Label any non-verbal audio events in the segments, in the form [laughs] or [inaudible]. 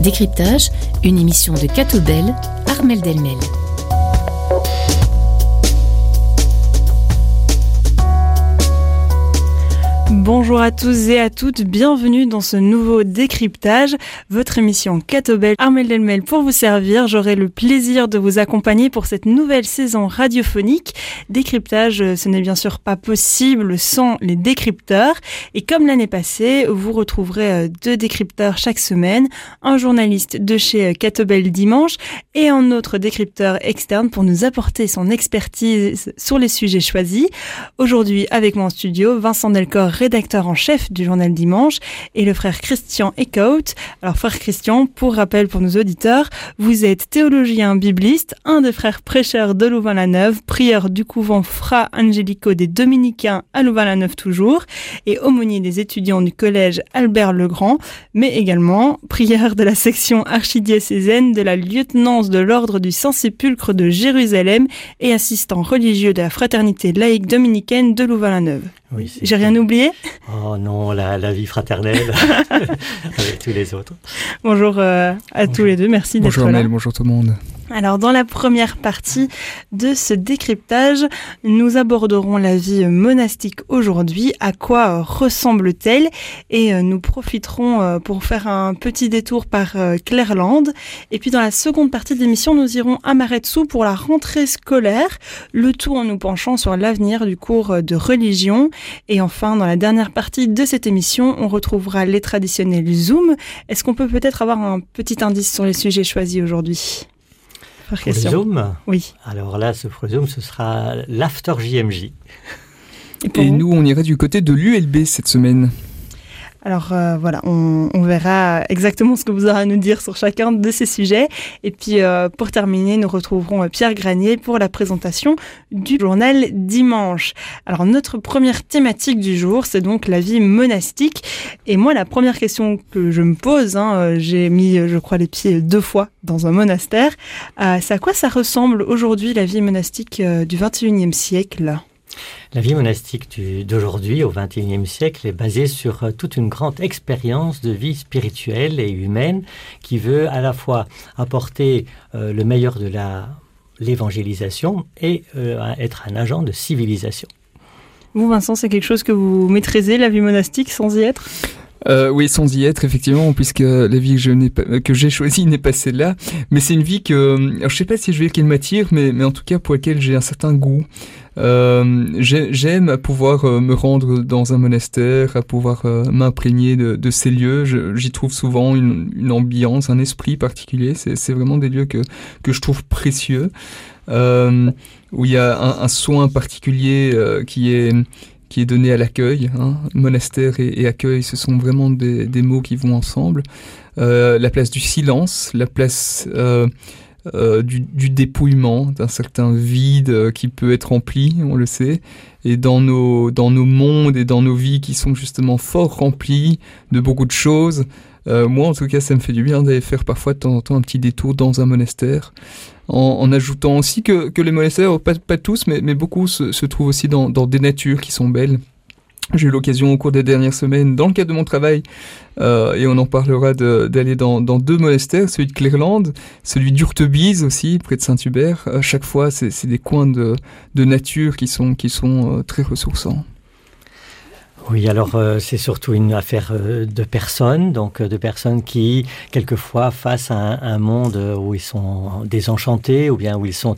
Décryptage, une émission de Catobel, Armel Delmel. Bonjour à tous et à toutes, bienvenue dans ce nouveau décryptage, votre émission Catobel Armel Delmel pour vous servir. J'aurai le plaisir de vous accompagner pour cette nouvelle saison radiophonique. Décryptage, euh, ce n'est bien sûr pas possible sans les décrypteurs. Et comme l'année passée, vous retrouverez euh, deux décrypteurs chaque semaine, un journaliste de chez euh, Catobel dimanche et un autre décrypteur externe pour nous apporter son expertise sur les sujets choisis. Aujourd'hui, avec moi en studio, Vincent Delcor, rédacteur rédacteur en chef du journal Dimanche, et le frère Christian Eckhout. Alors, frère Christian, pour rappel pour nos auditeurs, vous êtes théologien bibliste, un des frères prêcheurs de Louvain-la-Neuve, prieur du couvent Fra Angelico des Dominicains à Louvain-la-Neuve toujours, et aumônier des étudiants du collège Albert le Grand, mais également prieur de la section archidiocésaine de la lieutenance de l'ordre du Saint-Sépulcre de Jérusalem et assistant religieux de la fraternité laïque dominicaine de Louvain-la-Neuve. Oui, J'ai rien oublié? Oh non, la, vie fraternelle [laughs] avec tous les autres. Bonjour euh, à tous les deux, merci d'être là. Bonjour Mel, bonjour tout le monde. Alors dans la première partie de ce décryptage, nous aborderons la vie monastique aujourd'hui, à quoi ressemble-t-elle? Et euh, nous profiterons euh, pour faire un petit détour par Clairland. Et puis dans la seconde partie de l'émission, nous irons à Maretsu pour la rentrée scolaire, le tout en nous penchant sur l'avenir du cours de religion. Et enfin, dans la dernière partie de cette émission, on retrouvera les traditionnels Zoom. Est-ce qu'on peut peut-être avoir un petit indice sur les sujets choisis aujourd'hui? Oui. Alors là, ce Zoom, ce sera l'After JMJ. Et, nous, on irait du côté de l'ULB cette semaine. Alors euh, voilà, on, verra exactement ce que vous aurez à nous dire sur chacun de ces sujets. Et puis euh, pour terminer, nous retrouverons euh, Pierre Granier pour la présentation du journal Dimanche. Alors notre première thématique du jour, c'est donc la vie monastique. Et moi, la première question que je me pose, hein, j'ai mis, je crois, les pieds deux fois dans un monastère. c'est à quoi ça ressemble aujourd'hui la vie monastique du 21e siècle? La vie monastique d'aujourd'hui, au XXIe siècle, est basée sur euh, toute une grande expérience de vie spirituelle et humaine qui veut à la fois apporter euh, le meilleur de l'évangélisation et euh, être un agent de civilisation. Vous, Vincent, c'est quelque chose que vous maîtrisez, la vie monastique, sans y être? Euh, oui, sans y être, effectivement, puisque la vie que, j'ai choisie n'est pas celle-là. Mais c'est une vie que, alors, je sais pas si je vais qu'elle m'attire, mais, en tout cas pour laquelle j'ai un certain goût. Euh, j'aime pouvoir euh, me rendre dans un monastère, à pouvoir euh, m'imprégner de, ces lieux. J'y trouve souvent une, ambiance, un esprit particulier. C'est vraiment des lieux que, que je trouve précieux, euh, où il y a un soin particulier qui est qui est donné à l'accueil. Hein. Monastère et, accueil, ce sont vraiment des, des mots qui vont ensemble. Euh, la place du silence, la place euh, euh, du, dépouillement, d'un certain vide qui peut être rempli, on le sait. Et dans nos, dans nos mondes et dans nos vies qui sont justement fort remplis de beaucoup de choses, euh, moi en tout cas ça me fait du bien d'aller faire parfois de temps en temps un petit détour dans un monastère en, ajoutant aussi que, les monastères, pas, pas tous, mais, mais beaucoup se, trouvent aussi dans, des natures qui sont belles. J'ai eu l'occasion au cours des dernières semaines, dans le cadre de mon travail, euh, et on en parlera, d'aller dans, deux monastères, celui de Clairland, celui d'Urtebise aussi, près de Saint-Hubert. À chaque fois, c'est des coins de, nature qui sont, qui sont euh, très ressourçants. Oui, alors euh, c'est surtout une affaire euh, de personnes, donc euh, de personnes qui, quelquefois, face à un, monde où ils sont désenchantés ou bien où ils sont,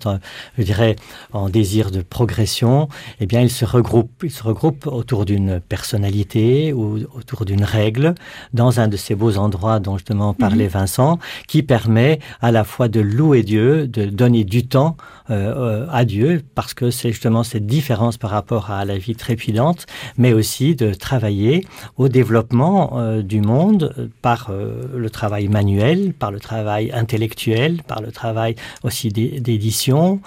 je dirais, en désir de progression, eh bien, ils se regroupent, ils se regroupent autour d'une personnalité ou autour d'une règle dans un de ces beaux endroits dont justement parlait mhm. Vincent, qui permet à la fois de louer Dieu, de donner du temps à Dieu, parce que c'est justement cette différence par rapport à la vie trépidante, mais aussi de travailler au développement euh, du monde euh, par euh, le travail manuel, par le travail intellectuel, par le travail aussi d'édition,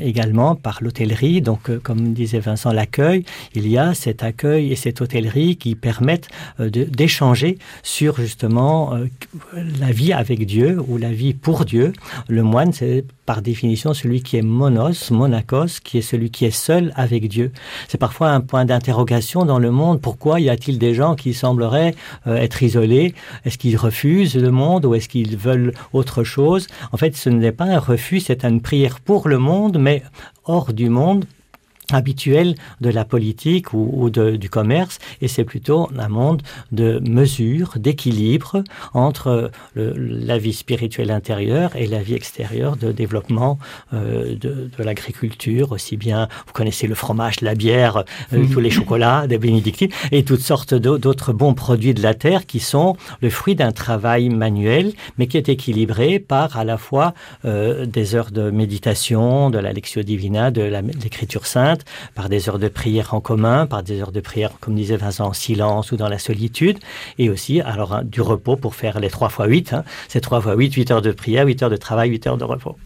également par l'hôtellerie. Donc, comme disait Vincent, l'accueil, il y a cet accueil et cette hôtellerie qui permettent d'échanger sur justement la vie avec Dieu ou la vie pour Dieu. Le moine, c'est par définition celui qui est monos, monacos, qui est celui qui est seul avec Dieu. C'est parfois un point d'interrogation dans le monde. Pourquoi y a-t-il des gens qui sembleraient euh, être isolés? Est-ce qu'ils refusent le monde ou est-ce qu'ils veulent autre chose? En fait, ce n'est pas un refus, c'est une prière pour le monde, mais hors du monde habituel de la politique ou, du commerce, et c'est plutôt un monde de mesure, d'équilibre entre la vie spirituelle intérieure et la vie extérieure de développement euh, de, l'agriculture, aussi bien, vous connaissez le fromage, la bière, euh, mhm. tous les chocolats, des bénédictines, et toutes sortes d'autres bons produits de la terre qui sont le fruit d'un travail manuel, mais qui est équilibré par à la fois euh, des heures de méditation, de la lectio divina, de l'écriture sainte, par des heures de prière en commun, par des heures de prière, comme disait Vincent, en silence ou dans la solitude, et aussi alors hein, du repos pour faire les 3 fois 8. Hein. C'est 3 fois 8, 8 heures de prière, 8 heures de travail, 8 heures de repos.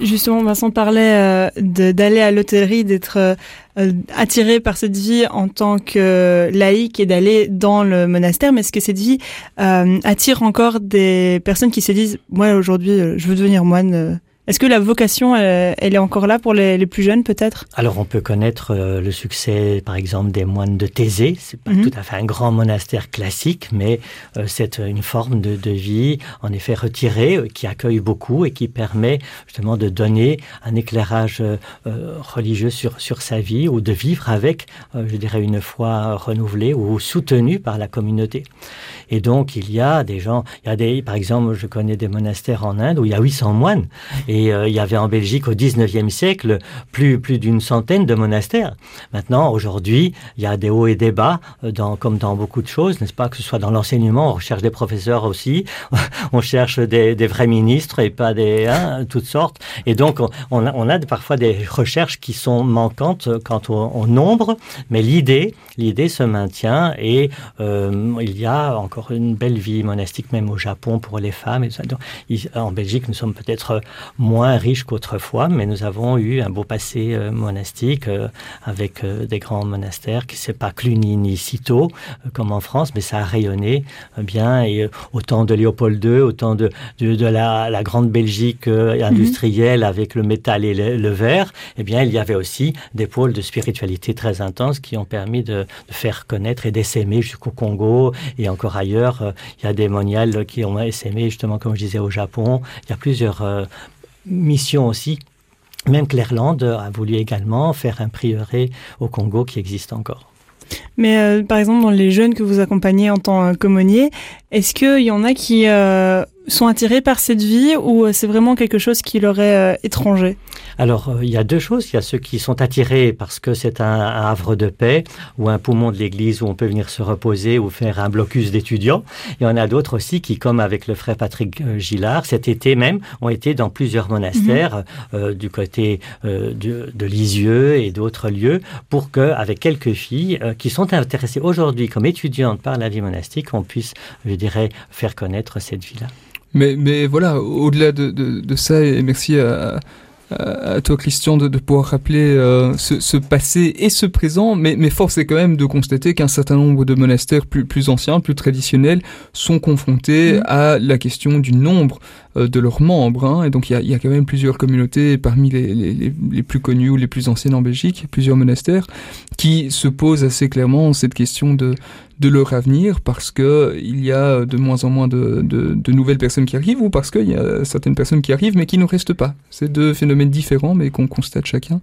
justement, Vincent parlait euh, d'aller à l'hôtellerie, d'être euh, attiré par cette vie en tant que laïque et d'aller dans le monastère, mais est-ce que cette vie euh, attire encore des personnes qui se disent, moi aujourd'hui, je veux devenir moine est-ce que la vocation, elle, est encore là pour les, plus jeunes, peut-être? Alors, on peut connaître euh, le succès, par exemple, des moines de Thésée. C'est pas mhm. tout à fait un grand monastère classique, mais euh, c'est une forme de, vie, en effet, retirée, euh, qui accueille beaucoup et qui permet justement de donner un éclairage religieux sur, sur sa vie ou de vivre avec, je dirais, une foi renouvelée ou soutenue par la communauté. Et donc, il y a des gens, il y a des, par exemple, je connais des monastères en Inde où il y a 800 moines. Et euh, il y avait en Belgique au 19e siècle plus, plus d'une centaine de monastères. Maintenant, aujourd'hui, il y a des hauts et des bas, euh, dans, comme dans beaucoup de choses, n'est-ce pas, que ce soit dans l'enseignement, on recherche des professeurs aussi, [laughs] on cherche des, des, vrais ministres et pas des, hein, toutes sortes. Et donc, on a, on a parfois des recherches qui sont manquantes quant au, nombre, mais l'idée, l'idée se maintient et euh, il y a encore une belle vie monastique, même au Japon pour les femmes. Et Donc, en Belgique, nous sommes peut-être moins riches qu'autrefois, mais nous avons eu un beau passé euh, monastique euh, avec euh, des grands monastères qui c'est pas Cluny ni Cîteaux comme en France, mais ça a rayonné bien. Et autant de Léopold II, autant de, de, la, grande Belgique industrielle mhm. avec le métal et le, verre, eh bien, il y avait aussi des pôles de spiritualité très intenses qui ont permis de, de faire connaître et d'essaimer jusqu'au Congo et encore ailleurs euh, il y a des moniales qui ont essaimé, justement, comme je disais, au Japon. Il y a plusieurs euh, missions aussi. Même Clairland a voulu également faire un prieuré au Congo qui existe encore. Mais euh, par exemple, dans les jeunes que vous accompagnez en tant qu'aumônier, est-ce qu'il y en a qui sont attirés par cette vie ou c'est vraiment quelque chose qui leur est étranger? Alors, euh, il y a deux choses. Il y a ceux qui sont attirés parce que c'est un, havre de paix ou un poumon de l'église où on peut venir se reposer ou faire un blocus d'étudiants. Il y en a d'autres aussi qui, comme avec le frère Patrick euh, Gillard, cet été même, ont été dans plusieurs monastères mhm. euh, du côté de, de, Lisieux et d'autres lieux pour que, avec quelques filles qui sont intéressées aujourd'hui comme étudiantes par la vie monastique, on puisse, je dirais, faire connaître cette vie-là. Mais, mais voilà, au-delà de, de, de, ça, et merci à, à toi Christian de, de pouvoir rappeler euh, ce, ce, passé et ce présent, mais, mais force est quand même de constater qu'un certain nombre de monastères plus, plus anciens, plus traditionnels, sont confrontés mmh. à la question du nombre de leurs membres. Hein, et donc il y a, y a, quand même plusieurs communautés parmi les, les, les, plus connues ou les plus anciennes en Belgique, plusieurs monastères, qui se posent assez clairement cette question de, de leur avenir parce que il y a de moins en moins de, de, de nouvelles personnes qui arrivent ou parce qu'il y a certaines personnes qui arrivent mais qui ne restent pas. C'est deux phénomènes différents mais qu'on constate chacun.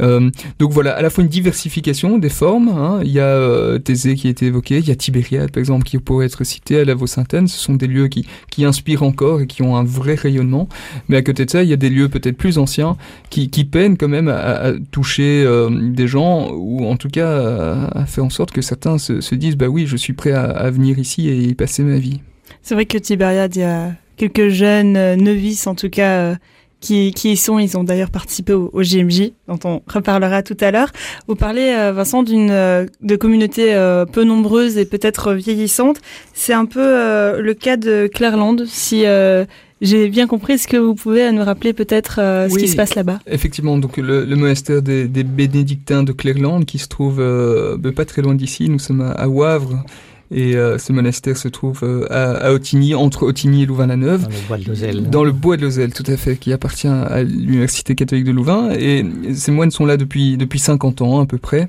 Euh, donc voilà, à la fois une diversification des formes. Hein. Il y a euh, Thésée qui a été évoqué, il y a Tibériade par exemple qui pourrait être cité à la Vaux-Sainte-Anne. Ce sont des lieux qui, qui inspirent encore et qui ont un vrai rayonnement. Mais à côté de ça, il y a des lieux peut-être plus anciens qui, qui peinent quand même à, à toucher euh, des gens ou en tout cas à, à, faire en sorte que certains se, se disent bah oui, je suis prêt à, venir ici et y passer ma vie. C'est vrai que Tibériade, il y a quelques jeunes euh, novices en tout cas euh, qui, qui y sont. Ils ont d'ailleurs participé au, au, GMJ, dont on reparlera tout à l'heure. Vous parlez, Vincent, d'une de communautés peu nombreuses et peut-être vieillissantes. C'est un peu le cas de Clairland, si j'ai bien compris. Est-ce que vous pouvez nous rappeler peut-être euh, ce qui se passe là-bas? Effectivement, donc le, monastère des, bénédictins de Clairland qui se trouve euh, pas très loin d'ici. Nous sommes à, Wavre. Et euh, ce monastère se trouve à, à, Otigny, entre Otigny et Louvain-la-Neuve. Dans le bois de Lozelle. Dans le bois de Lozelle, tout à fait, qui appartient à l'Université catholique de Louvain. Et ces moines sont là depuis, depuis 50 ans à peu près.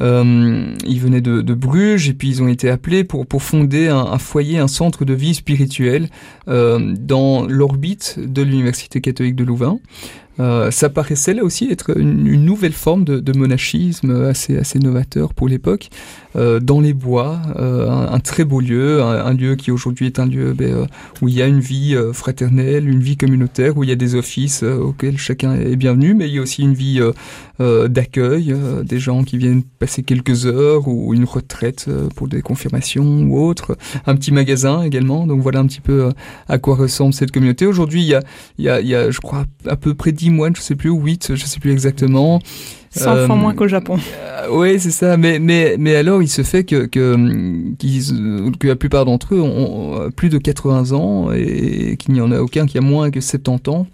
Euh, ils venaient de, Bruges et puis ils ont été appelés pour, pour fonder un, foyer, un centre de vie spirituelle euh, dans l'orbite de l'Université catholique de Louvain. Euh, ça paraissait là aussi être une, nouvelle forme de, monachisme assez, assez novateur pour l'époque, dans les bois, un, très beau lieu, un, lieu qui aujourd'hui est un lieu ben, où il y a une vie fraternelle, une vie communautaire, où il y a des offices auxquels chacun est bienvenu, mais il y a aussi une vie d'accueil, des gens qui viennent passer quelques heures ou une retraite pour des confirmations ou autre, un petit magasin également, donc voilà un petit peu à quoi ressemble cette communauté. Aujourd'hui, il y a, il y, a, il y a, je crois, à peu près 10 moines, je sais plus, ou 8, je sais plus exactement. 100 euh, fois moins qu'au Japon. Euh, oui, c'est ça. Mais, mais, mais alors, il se fait que, que, que la plupart d'entre eux ont plus de 80 ans et qu'il n'y en a aucun qui a moins que 70 ans.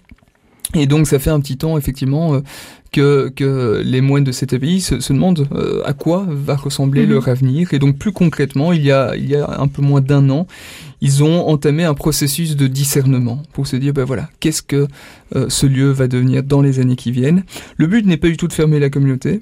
Et donc ça fait un petit temps effectivement euh, que, que les moines de cet abbaye se, se demandent euh, à quoi va ressembler mmh. leur avenir. Et donc plus concrètement, il y a, il y a un peu moins d'un an, ils ont entamé un processus de discernement pour se dire, ben voilà, qu'est-ce que euh, ce lieu va devenir dans les années qui viennent. Le but n'est pas du tout de fermer la communauté.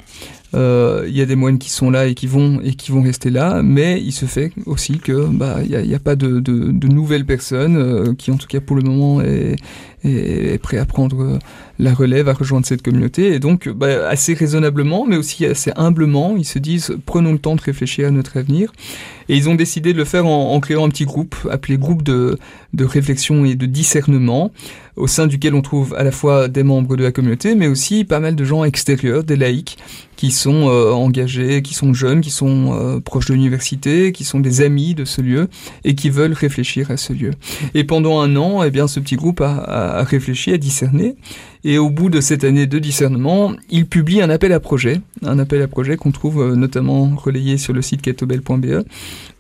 Euh, il y a des moines qui sont là et qui vont et qui vont rester là, mais il se fait aussi que bah il n'y a, a, pas de, de, de nouvelles personnes euh, qui en tout cas pour le moment est, est, est prêt à prendre la relève, à rejoindre cette communauté. Et donc bah, assez raisonnablement, mais aussi assez humblement, ils se disent prenons le temps de réfléchir à notre avenir. Et ils ont décidé de le faire en, en créant un petit groupe appelé groupe de, de réflexion et de discernement au sein duquel on trouve à la fois des membres de la communauté, mais aussi pas mal de gens extérieurs, des laïcs, qui sont euh, engagés, qui sont jeunes, qui sont euh, proches de l'université, qui sont des amis de ce lieu et qui veulent réfléchir à ce lieu. Et pendant un an, eh bien, ce petit groupe a, réfléchi, a discerné. Et au bout de cette année de discernement, il publie un appel à projet, un appel à projet qu'on trouve euh, notamment relayé sur le site catobel.be,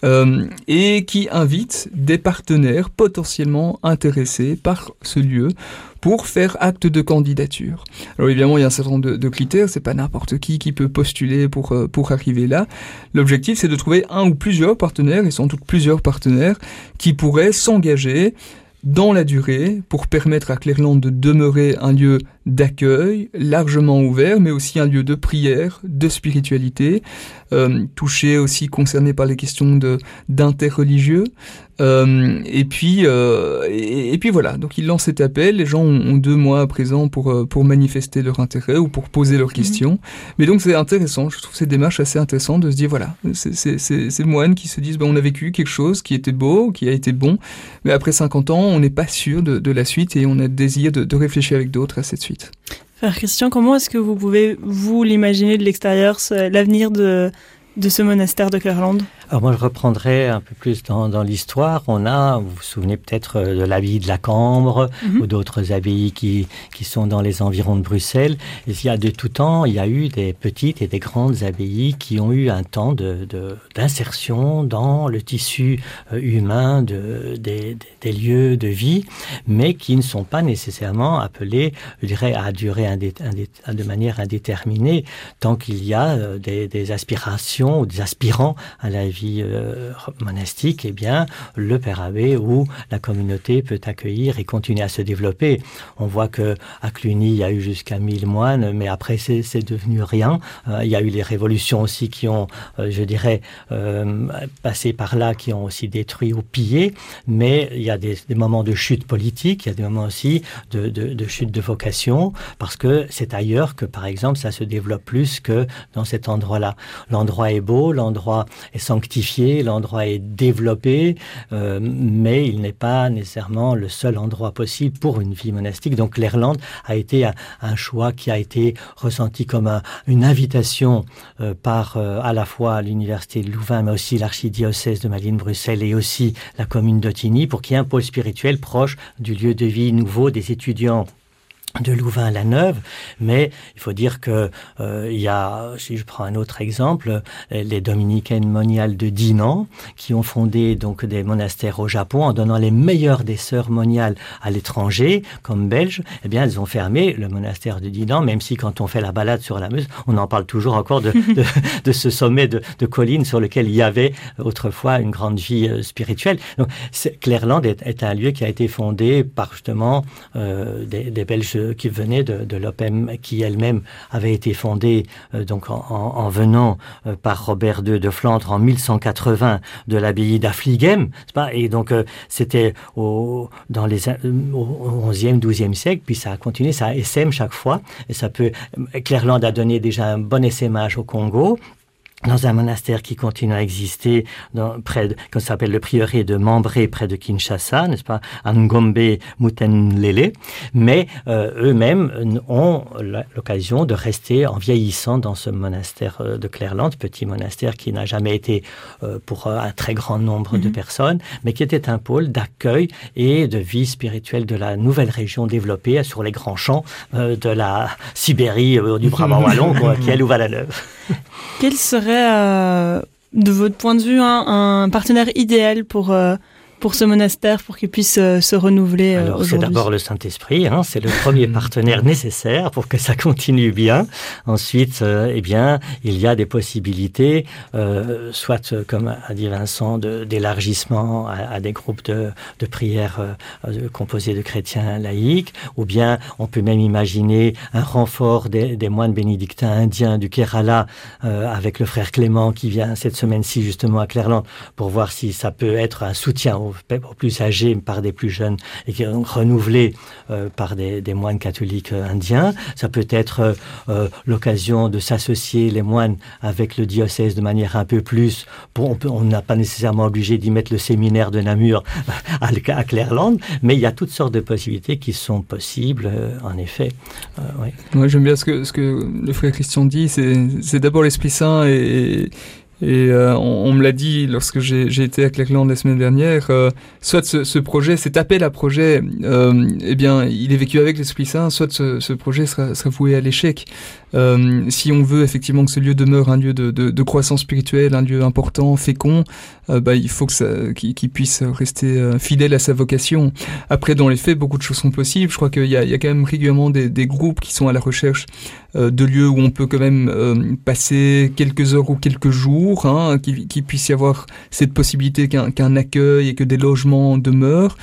euh, et qui invite des partenaires potentiellement intéressés par ce lieu pour faire acte de candidature. Alors évidemment, il y a un certain nombre de, de critères, c'est pas n'importe qui qui peut postuler pour, euh, pour arriver là. L'objectif, c'est de trouver un ou plusieurs partenaires, et sans doute plusieurs partenaires, qui pourraient s'engager dans la durée pour permettre à Clairland de demeurer un lieu d'accueil largement ouvert, mais aussi un lieu de prière, de spiritualité, euh, touché aussi concerné par les questions de d'interreligieux. Euh, et puis euh, et, et, puis voilà. Donc il lance cet appel. Les gens ont, ont deux mois à présent pour euh, pour manifester leur intérêt ou pour poser leurs mmh. questions. Mais donc c'est intéressant. Je trouve cette démarche assez intéressante de se dire voilà, c'est ces moines qui se disent ben, on a vécu quelque chose qui était beau, qui a été bon, mais après 50 ans on n'est pas sûr de, de, la suite et on a le désir de, de réfléchir avec d'autres à cette suite. Frère Christian, comment est-ce que vous pouvez, vous, l'imaginer de l'extérieur, l'avenir de, de ce monastère de Clairland? Alors moi, je reprendrai un peu plus dans, dans l'histoire. On a, vous vous souvenez peut-être euh, de l'abbaye de la Cambre -hmm. ou d'autres abbayes qui, qui sont dans les environs de Bruxelles. Et il y a de tout temps, il y a eu des petites et des grandes abbayes qui ont eu un temps d'insertion de, de, dans le tissu euh, humain de, des, des lieux de vie, mais qui ne sont pas nécessairement appelés, je dirais, à durer indé, indé, de manière indéterminée, tant qu'il y a euh, des, des aspirations aspirations ou des aspirants à la vie euh, monastique, eh bien, le père abbé ou la communauté peut accueillir et continuer à se développer. On voit que à Cluny, il y a eu jusqu'à 1000 moines, mais après, c'est devenu rien. Euh, il y a eu les révolutions aussi qui ont, euh, je dirais, passé par là, qui ont aussi détruit ou pillé, mais il y a des, moments de chute politique, il y a des moments aussi de, de, de chute de vocation, parce que c'est ailleurs que, par exemple, ça se développe plus que dans cet endroit-là. L'endroit est beau, l'endroit est sanctifié, l'endroit est développé, euh, mais il n'est pas nécessairement le seul endroit possible pour une vie monastique. Donc l'Irlande a été un, choix qui a été ressenti comme un, une invitation euh, par euh, à la fois l'université de Louvain, mais aussi l'archidiocèse de Malines Bruxelles et aussi la commune d'Otigny pour qu'il y ait un pôle spirituel proche du lieu de vie nouveau des étudiants de Louvain-la-Neuve, mais il faut dire que euh, il y a, si je prends un autre exemple, les dominicaines moniales de Dinan, qui ont fondé donc des monastères au Japon en donnant les meilleures des sœurs moniales à l'étranger, comme belges, eh bien elles ont fermé le monastère de Dinan, même si quand on fait la balade sur la Meuse, on en parle toujours encore de, [laughs] de, de ce sommet de, de colline sur lequel il y avait autrefois une grande vie euh, spirituelle. Donc Clairland est, est un lieu qui a été fondé par justement euh, des, des Belges qui venait de, de l'OPEM, qui elle-même avait été fondée euh, donc en, en, venant euh, par Robert II de Flandre en 1180 de l'abbaye d'Affligem, et donc euh, c'était au, dans les au 11e, 12e siècle, puis ça a continué, ça SM chaque fois, et ça peut, Clairland a donné déjà un bon essaimage au Congo, dans un monastère qui continue à exister dans, près de, qu'on s'appelle le prieuré de Membré près de Kinshasa, n'est-ce pas, Ngombe Mutenlele, mais euh, eux-mêmes ont l'occasion de rester en vieillissant dans ce monastère euh, de Clairland, petit monastère qui n'a jamais été euh, pour un très grand nombre mm -hmm. de mhm. personnes, mais qui était un pôle d'accueil et de vie spirituelle de la nouvelle région développée sur les grands champs euh, de la Sibérie, euh, du Brabant wallon, qui est Louvain-la-Neuve. [laughs] [laughs] Quel serait, euh, de votre point de vue, un, partenaire idéal pour euh, pour ce monastère pour qu'il puisse euh, se renouveler euh, c'est d'abord le saint esprit c'est le premier [laughs] partenaire nécessaire pour que ça continue bien. Ensuite euh, eh bien il y a des possibilités euh, soit comme a dit vincent d'élargissement à, à des groupes de, de prières euh, composés de chrétiens laïcs ou bien on peut même imaginer un renfort des, des moines bénédictins indiens du kerala avec le frère clément qui vient cette semaine ci justement à clairland pour voir si ça peut être un soutien aux plus âgés par des plus jeunes et qui ont renouvelé euh, par des, moines catholiques euh, indiens. Ça peut être euh, l'occasion de s'associer les moines avec le diocèse de manière un peu plus bon, on n'a pas nécessairement obligé d'y mettre le séminaire de Namur [laughs] à, à Clairland, mais il y a toutes sortes de possibilités qui sont possibles en effet. Moi j'aime bien ce que, le frère Christian dit, c'est d'abord l'Esprit Saint et Et euh, on, on me l'a dit lorsque j'ai été à Clairland la semaine dernière, euh, soit ce, ce projet, cet appel à projet, euh, eh bien, il est vécu avec l'Esprit Saint, soit ce, ce projet sera, sera voué à l'échec. Euh, si on veut effectivement que ce lieu demeure un lieu de, de, de croissance spirituelle, un lieu important, fécond, euh, bah, il faut qu'il qu puisse rester euh, fidèle à sa vocation. Après, dans les faits, beaucoup de choses sont possibles. Je crois qu'il y, y a quand même régulièrement des, des groupes qui sont à la recherche de lieux où on peut quand même passer quelques heures ou quelques jours, qu'il qui puisse y avoir cette possibilité qu'un qu accueil et que des logements demeurent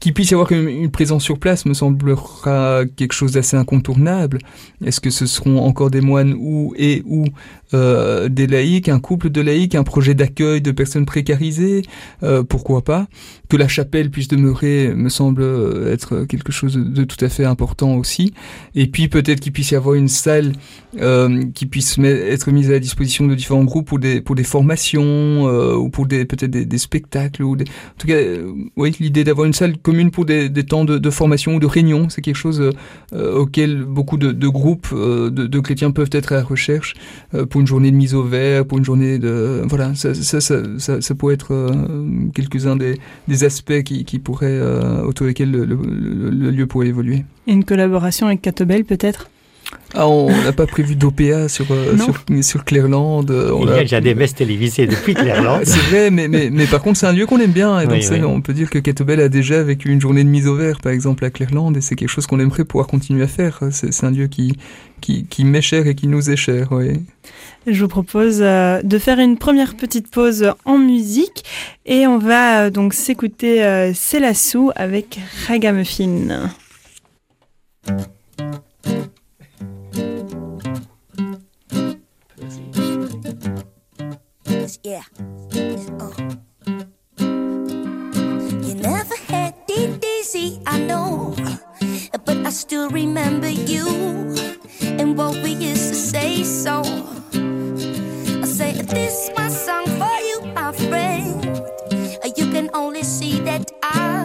qu'il puisse y avoir une présence sur place me semblera quelque chose d'assez incontournable. Est-ce que ce seront encore des moines ou et ou euh, des laïcs, un couple de laïcs, un projet d'accueil de personnes précarisées, euh, pourquoi pas? Que la chapelle puisse demeurer me semble être quelque chose de tout à fait important aussi. Et puis peut-être qu'il puisse y avoir une salle euh, qui puisse être mise à la disposition de différents groupes pour des pour des formations euh, ou pour des peut-être des, des spectacles ou des... en tout cas euh, oui l'idée d'avoir une salle commune pour des, temps de, formation ou de réunion c'est quelque chose euh, auquel beaucoup de, groupes euh, de, de chrétiens peuvent être à la recherche euh, pour une journée de mise au vert pour une journée de voilà ça, ça, ça, peut être quelques-uns des, aspects qui, pourraient autour desquels le, le, lieu pourrait évoluer. Et une collaboration avec Catobel peut-être? Ah, on n'a pas prévu d'OPA sur, euh, sur, sur Clairland. Euh, on Il y a déjà des messes télévisées depuis Clairland. [laughs] c'est vrai, mais, mais, mais par contre, c'est un lieu qu'on aime bien. Et donc, oui, oui. on peut dire que Ketobel a déjà vécu une journée de mise au vert, par exemple, à Clairland. Et c'est quelque chose qu'on aimerait pouvoir continuer à faire. C'est un lieu qui, qui, qui m'est cher et qui nous est cher. Oui. Je vous propose euh, de faire une première petite pause en musique et on va donc s'écouter Célassou avec Ragamuffin. Yeah. Oh. You never had it easy, I know, but I still remember you and what we used to say so. I say this my song for you, my friend. You can only see that I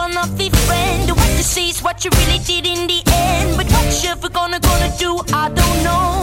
one of the friend. What you see is what you really did in the end. But what you ever gonna gonna do, I don't know.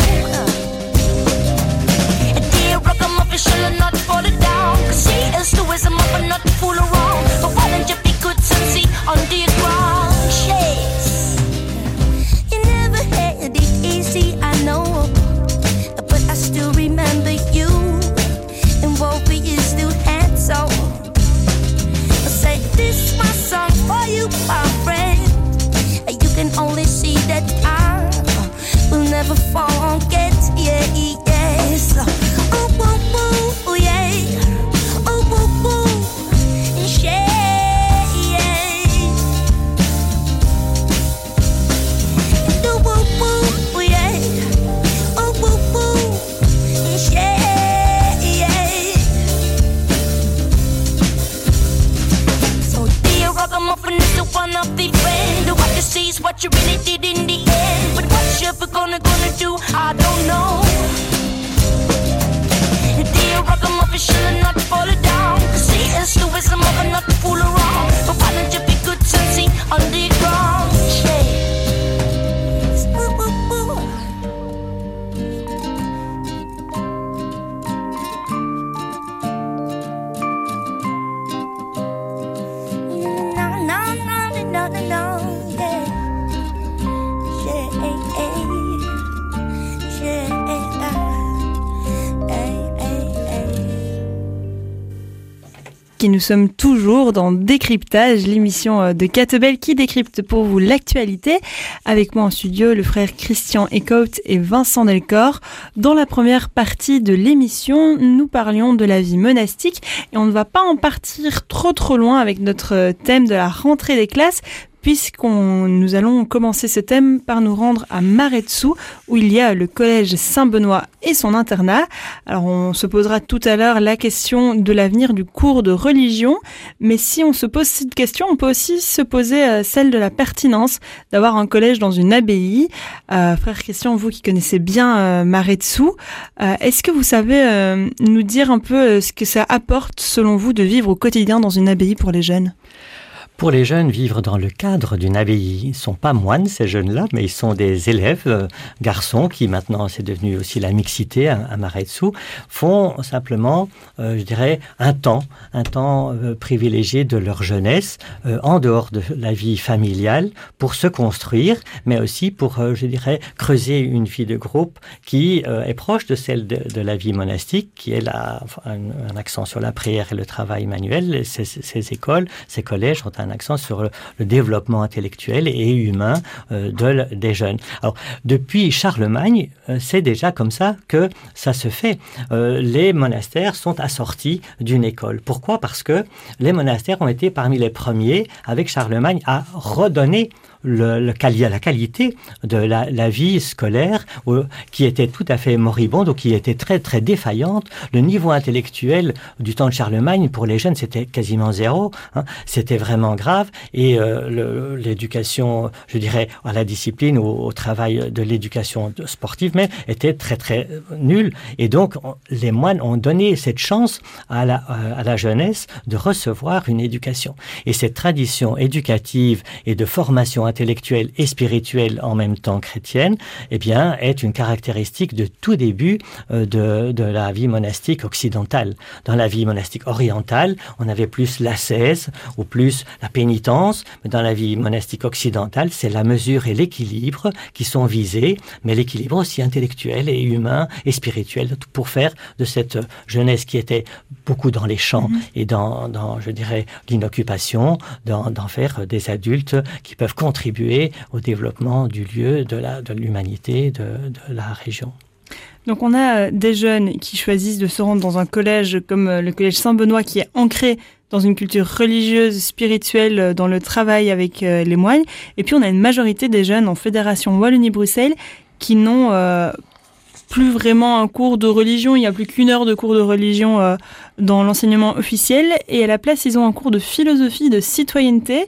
What you really did in the end. But what you ever gonna gonna do, I don't know qui nous sommes toujours dans Décryptage, l'émission euh, de Catebel qui décrypte pour vous l'actualité. Avec moi en studio, le frère Christian Eckhout et Vincent Delcor. Dans la première partie de l'émission, nous parlions de la vie monastique et on ne va pas en partir trop trop loin avec notre thème de la rentrée des classes puisqu'on nous allons commencer ce thème par nous rendre à Maretsu où il y a le collège Saint-Benoît et son internat. Alors on se posera tout à l'heure la question de l'avenir du cours de religion, mais si on se pose cette question, on peut aussi se poser euh, celle de la pertinence d'avoir un collège dans une abbaye. Euh, frère Christian, vous qui connaissez bien euh, Maretsu, euh, est-ce que vous savez nous dire un peu ce que ça apporte selon vous de vivre au quotidien dans une abbaye pour les jeunes? Pour les jeunes, vivre dans le cadre d'une abbaye, ils ne sont pas moines ces jeunes-là, mais ils sont des élèves, euh, garçons, qui maintenant c'est devenu aussi la mixité à, à Maretsu, font simplement, euh, je dirais, un temps, un temps euh, privilégié de leur jeunesse, euh, en dehors de la vie familiale, pour se construire, mais aussi pour, je dirais, creuser une vie de groupe qui est proche de celle de, la vie monastique, qui est la, un, accent sur la prière et le travail manuel. Ces écoles, ces collèges ont un accent sur le, le développement intellectuel et humain euh, de, des jeunes. Alors, depuis Charlemagne, euh, c'est déjà comme ça que ça se fait. Euh, les monastères sont assortis d'une école. Pourquoi? Parce que les monastères ont été parmi les premiers, avec Charlemagne, à redonner le, le, la qualité de la, la vie scolaire euh, qui était tout à fait moribonde ou qui était très très défaillante. Le niveau intellectuel du temps de Charlemagne pour les jeunes c'était quasiment zéro. Hein. C'était vraiment grave et euh, l'éducation, je dirais, à la discipline ou au travail de l'éducation sportive même était très très nulle. Et donc on, les moines ont donné cette chance à la, à la jeunesse de recevoir une éducation. Et cette tradition éducative et de formation intellectuelle et spirituelle en même temps chrétienne, eh bien, est une caractéristique de tout début euh, de, de, la vie monastique occidentale. Dans la vie monastique orientale, on avait plus l'ascèse ou plus la pénitence, mais dans la vie monastique occidentale, c'est la mesure et l'équilibre qui sont visés, mais l'équilibre aussi intellectuel et humain et spirituel pour faire de cette jeunesse qui était beaucoup dans les champs mm -hmm. et dans, dans, je dirais, l'inoccupation, d'en faire des adultes qui peuvent contribuer au développement du lieu, de l'humanité, de, la région. Donc on a des jeunes qui choisissent de se rendre dans un collège comme le collège Saint-Benoît qui est ancré dans une culture religieuse, spirituelle, dans le travail avec les moines. Et puis on a une majorité des jeunes en fédération Wallonie-Bruxelles qui n'ont euh, plus vraiment un cours de religion, il n'y a plus qu'une heure de cours de religion euh, dans l'enseignement officiel, et à la place ils ont un cours de philosophie, de citoyenneté.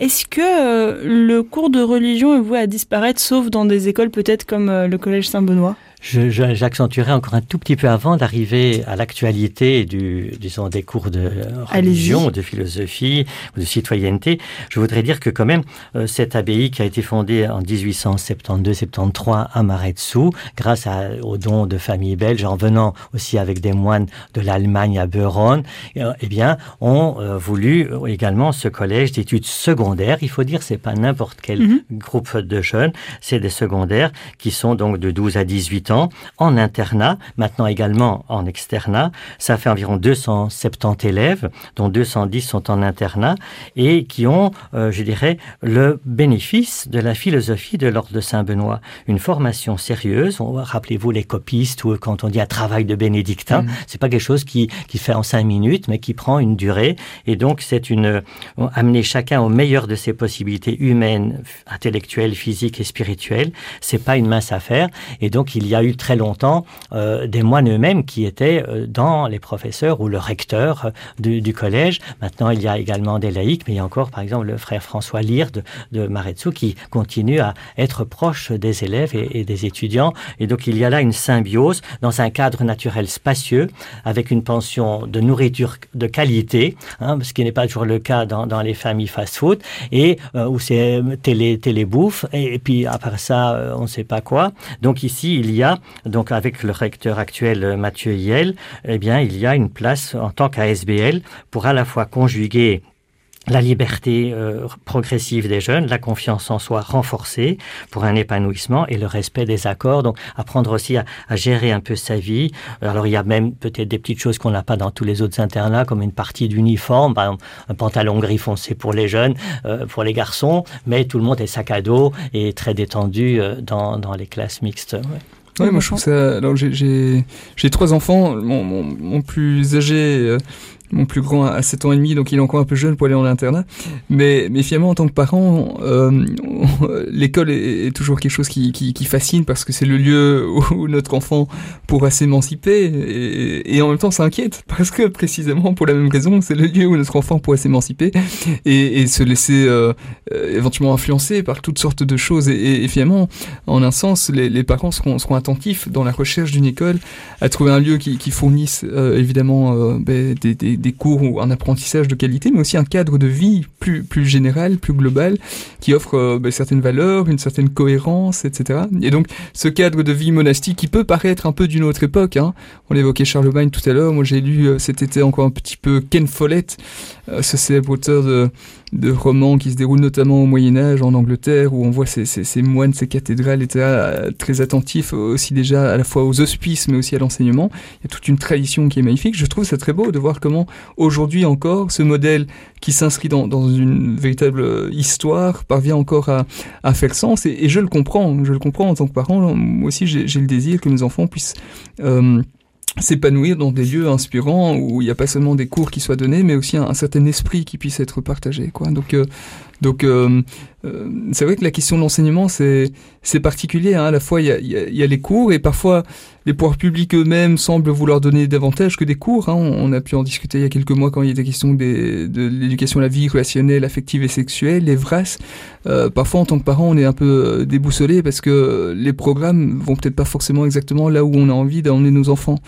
Est-ce que euh, le cours de religion est voué à disparaître, sauf dans des écoles peut-être comme euh, le Collège Saint-Benoît? J'accentuerai encore un tout petit peu avant d'arriver à l'actualité du, disons, des cours de religion, de philosophie ou de citoyenneté. Je voudrais dire que quand même, euh, cette abbaye qui a été fondée en 1872-73 à Maretsu, grâce à, aux dons de familles belges, en venant aussi avec des moines de l'Allemagne à Beuron, euh, eh bien, ont euh, voulu également ce collège d'études secondaires. Il faut dire, c'est pas n'importe quel Mhm. groupe de jeunes, c'est des secondaires qui sont donc de 12 à 18 en internat, maintenant également en externat. Ça fait environ 270 élèves, dont 210 sont en internat et qui ont, euh, je dirais, le bénéfice de la philosophie de l'ordre de Saint-Benoît. Une formation sérieuse. Rappelez-vous les copistes ou quand on dit un travail de bénédictin, Mhm. c'est pas quelque chose qui, qui fait en cinq minutes, mais qui prend une durée. Et donc, c'est une, euh, amener chacun au meilleur de ses possibilités humaines, intellectuelles, physiques et spirituelles. C'est pas une mince affaire. Et donc, il y a eu très longtemps euh, des moines eux-mêmes qui étaient euh, dans les professeurs ou le recteur euh, du, collège. Maintenant, il y a également des laïcs, mais il y a encore, par exemple, le frère François Lire de, de Maretsu qui continue à être proche des élèves et, des étudiants. Et donc, il y a là une symbiose dans un cadre naturel spacieux, avec une pension de nourriture de qualité, hein, ce qui n'est pas toujours le cas dans, les familles fast-food, et où c'est télé, télébouffe, et, et puis après ça, euh, on ne sait pas quoi. Donc ici, il y a, donc avec le recteur actuel euh, Mathieu Yel, eh bien, il y a une place en tant qu'ASBL pour à la fois conjuguer la liberté euh, progressive des jeunes, la confiance en soi renforcée pour un épanouissement et le respect des accords. Donc apprendre aussi à, gérer un peu sa vie. Alors il y a même peut-être des petites choses qu'on n'a pas dans tous les autres internats, comme une partie d'uniforme, un pantalon gris foncé pour les jeunes, euh, pour les garçons, mais tout le monde est sac à dos et très détendu euh, dans, dans les classes mixtes. ouais. Ouais, moi je trouve ça. Alors j'ai- j'ai j'ai trois enfants. Mon, mon, mon plus âgé, euh, mon plus grand a 7 ans et demi, donc il est encore un peu jeune pour aller en internat. Mais, mais finalement, en tant que parent, euh, [laughs] l'école est, toujours quelque chose qui, qui, qui fascine parce que c'est le lieu [laughs] où, notre enfant pourra s'émanciper. Et, en même temps, ça inquiète parce que précisément pour la même raison, c'est le lieu où notre enfant pourra s'émanciper et, se laisser euh, euh, éventuellement influencer par toutes sortes de choses. Et, et- finalement, en un sens, les, parents seront, seront attentifs dans la recherche d'une école à trouver un lieu qui, qui fournisse euh, évidemment ben, des, des, des cours ou un apprentissage de qualité, mais aussi un cadre de vie plus, plus général, plus global, qui offre euh, ben, certaines valeurs, une certaine cohérence, etc. Et donc, ce cadre de vie monastique qui peut paraître un peu d'une autre époque, hein. on évoquait Charlemagne tout à l'heure, moi j'ai lu euh, cet été encore un petit peu Ken Follett, euh, ce célèbre auteur de, de romans qui se déroulent notamment au Moyen Âge en Angleterre, où on voit ces, moines, ces cathédrales, etc., très attentifs aussi déjà à la fois aux hospices, mais aussi à l'enseignement. Il y a toute une tradition qui est magnifique. Je trouve ça très beau de voir comment aujourd'hui encore ce modèle qui s'inscrit dans, une véritable histoire parvient encore à, à faire sens. Et, et je le comprends, je le comprends en tant que parent. Moi aussi, j'ai le désir que mes enfants puissent euh, s'épanouir dans des lieux inspirants où il n'y a pas seulement des cours qui soient donnés, mais aussi un, certain esprit qui puisse être partagé. Quoi. Donc, euh, donc euh, euh, c'est vrai que la question de l'enseignement, c'est particulier. Hein. À la fois, il y a, y, y a les cours et parfois les pouvoirs publics eux-mêmes semblent vouloir donner davantage que des cours. Hein. On, a pu en discuter il y a quelques mois quand il était question des, de l'éducation à la vie relationnelle, affective et sexuelle, les VRAS. Euh, parfois, en tant que parent, on est un peu déboussolé parce que les programmes vont peut-être pas forcément exactement là où on a envie d'emmener nos enfants.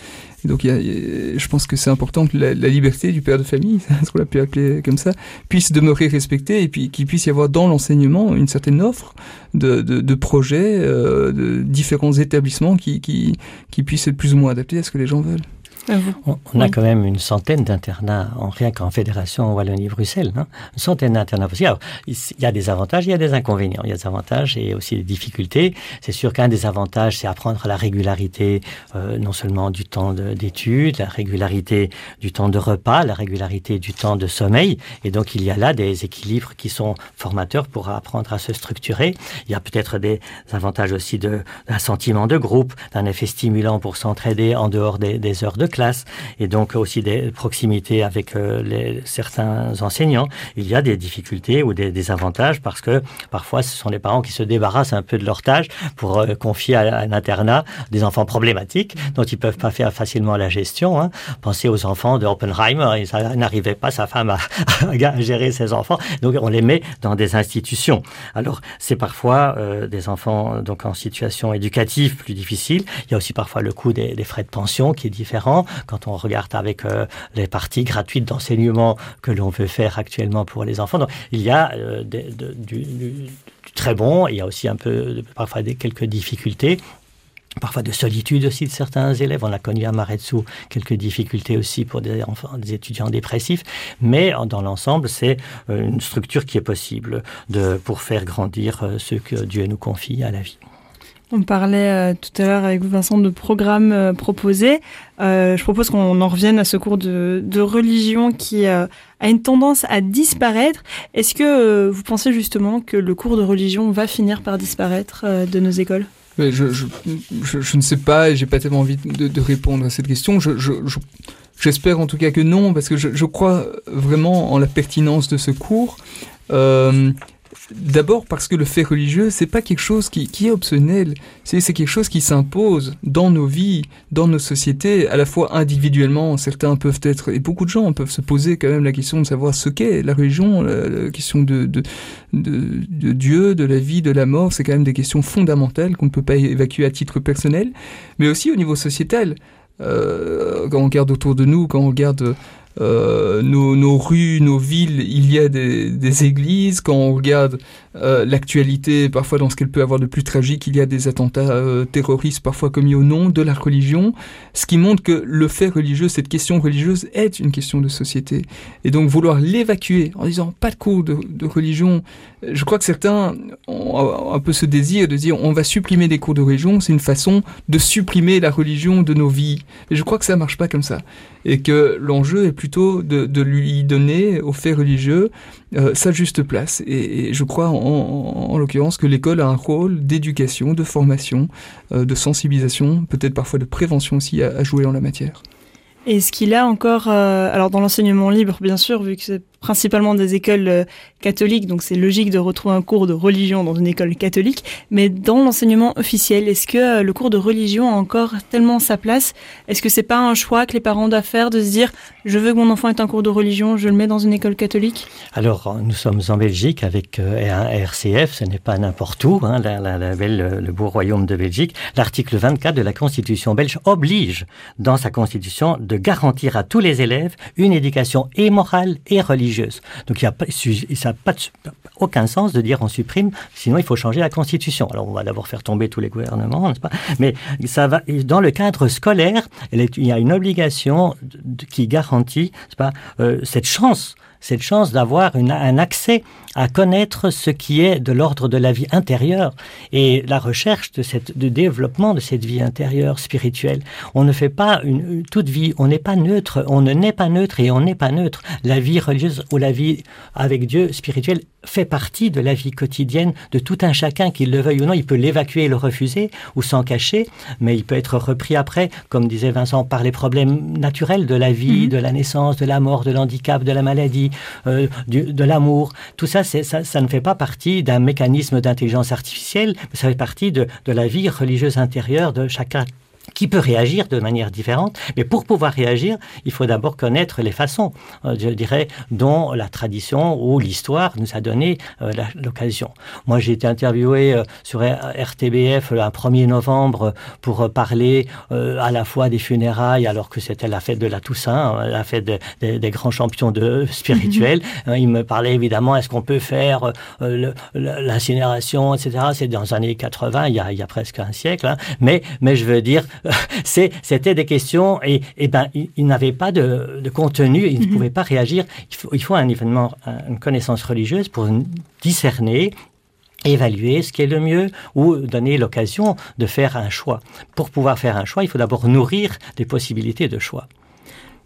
Donc, je pense que c'est important que la, la, liberté du père de famille, [laughs] ce qu'on a pu appeler comme ça, puisse demeurer respectée et puis qu'il puisse y avoir dans l'enseignement une certaine offre de, projets, euh, de différents établissements qui, qui, qui puissent être plus ou moins adaptés à ce que les gens veulent. On, on a quand même une centaine d'internats, en rien qu'en Fédération Wallonie-Bruxelles, hein une centaine d'internats possibles. Il y a des avantages, il y a des inconvénients. Il y a des avantages et aussi des difficultés. C'est sûr qu'un des avantages, c'est apprendre la régularité, euh, non seulement du temps d'études, la régularité du temps de repas, la régularité du temps de sommeil. Et donc, il y a là des équilibres qui sont formateurs pour apprendre à se structurer. Il y a peut-être des avantages aussi d'un sentiment de groupe, d'un effet stimulant pour s'entraider en dehors des, des heures de classe et donc aussi des proximités avec euh, certains enseignants, il y a des difficultés ou des, des, avantages parce que parfois ce sont les parents qui se débarrassent un peu de leur tâche pour euh, confier à, un internat des enfants problématiques dont ils peuvent pas faire facilement la gestion. Hein. Pensez aux enfants de Oppenheimer, ça n'arrivait pas sa femme à, [laughs] gérer ses enfants, donc on les met dans des institutions. Alors c'est parfois euh, des enfants donc en situation éducative plus difficile. Il y a aussi parfois le coût des frais de pension qui est différent quand on regarde avec euh, les parties gratuites d'enseignement que l'on veut faire actuellement pour les enfants. Il y a euh, du, très bon, il y a aussi un peu parfois des, quelques difficultés parfois de solitude aussi de certains élèves. On a connu à Maretsu quelques difficultés aussi pour des étudiants dépressifs, mais dans l'ensemble, c'est euh, une structure qui est possible pour faire grandir ce que Dieu nous confie à la vie. On parlait euh, tout à l'heure avec Vincent, de programmes euh, proposés. Euh, je propose qu'on en revienne à ce cours de, religion qui a une tendance à disparaître. Est-ce que vous pensez justement que le cours de religion va finir par disparaître de nos écoles? Je, ne sais pas et j'ai pas tellement envie de, répondre à cette question. Je, je, je, j'espère en tout cas que non, parce que je, crois vraiment en la pertinence de ce cours. D'abord parce que le fait religieux, c'est pas quelque chose qui, est optionnel, c'est quelque chose qui s'impose dans nos vies, dans nos sociétés, à la fois individuellement, certains peuvent être, et beaucoup de gens peuvent se poser quand même la question de savoir ce qu'est la religion, la, question de, de, de, de Dieu, de la vie, de la mort, c'est quand même des questions fondamentales qu'on ne peut pas évacuer à titre personnel, mais aussi au niveau sociétal. Euh, quand on regarde autour de nous, quand on regarde euh, nos, nos rues, nos villes, il y a des, des églises. Quand on regarde euh, l'actualité, parfois dans ce qu'elle peut avoir de plus tragique, il y a des attentats euh, terroristes parfois commis au nom de la religion, ce qui montre que le fait religieux, cette question religieuse est une question de société. Et donc vouloir l'évacuer en disant pas de cours de, de religion, je crois que certains ont un peu ce désir de dire on va supprimer des cours de religion, c'est une façon de supprimer la religion de nos vies. Et je crois que ça marche pas comme ça. Et que l'enjeu est plutôt de, lui donner aux faits religieux euh, sa juste place. Et, et je crois en, en, en l'occurrence que l'école a un rôle d'éducation, de formation, euh, de sensibilisation, peut-être parfois de prévention aussi à, jouer en la matière. Est-ce qu'il a encore, euh, alors dans l'enseignement libre bien sûr, vu que c'est principalement des écoles euh, catholiques, donc c'est logique de retrouver un cours de religion dans une école catholique, mais dans l'enseignement officiel, est-ce que euh, le cours de religion a encore tellement sa place? Est-ce que c'est pas un choix que les parents doivent faire de se dire je veux que mon enfant ait un cours de religion, je le mets dans une école catholique? Alors nous sommes en Belgique avec euh, un RCF, ce n'est pas n'importe où, hein, la belle, le beau royaume de Belgique. L'article 24 de la Constitution belge oblige dans sa constitution de garantir à tous les élèves une éducation et morale et religieuse Donc il n'a pas, aucun sens de dire on supprime, sinon il faut changer la Constitution. Alors on va d'abord faire tomber tous les gouvernements, n'est-ce pas? Mais ça va, dans le cadre scolaire, il y a une obligation qui garantit pas, euh, cette chance cette chance d'avoir un accès à connaître ce qui est de l'ordre de la vie intérieure et la recherche de cette de développement de cette vie intérieure spirituelle. On ne fait pas une toute vie on n'est pas neutre on ne n'est pas neutre et on n'est pas neutre. La vie religieuse ou la vie avec dieu spirituelle fait partie de la vie quotidienne de tout un chacun qu'il le veuille ou non il peut l'évacuer le refuser ou s'en cacher mais il peut être repris après comme disait vincent par les problèmes naturels de la vie mmh. de la naissance de la mort de l'handicap de la maladie euh, du, de l'amour tout ça, ça ça ne fait pas partie d'un mécanisme d'intelligence artificielle mais ça fait partie de, de la vie religieuse intérieure de chacun qui peut réagir de manière différente mais pour pouvoir réagir il faut d'abord connaître les façons euh, je dirais dont la tradition ou l'histoire nous a donné euh, l'occasion moi j'ai été interviewé euh, sur rtbf un 1er novembre pour parler à la fois des funérailles alors que c'était la fête de la toussaint la fête de, de, des grands champions de spirituels -hmm. [laughs] il me parlait évidemment est ce qu'on peut faire l'incinération etc c'est dans les années 80 il y a, il y a presque un siècle hein. mais mais je veux dire [laughs] c'était des questions et, et ben il, il n'avait pas de, de contenu il mm -hmm. ne mhm. pouvait pas réagir il faut, il faut un événement une connaissance religieuse pour discerner évaluer ce qui est le mieux ou donner l'occasion de faire un choix pour pouvoir faire un choix il faut d'abord nourrir des possibilités de choix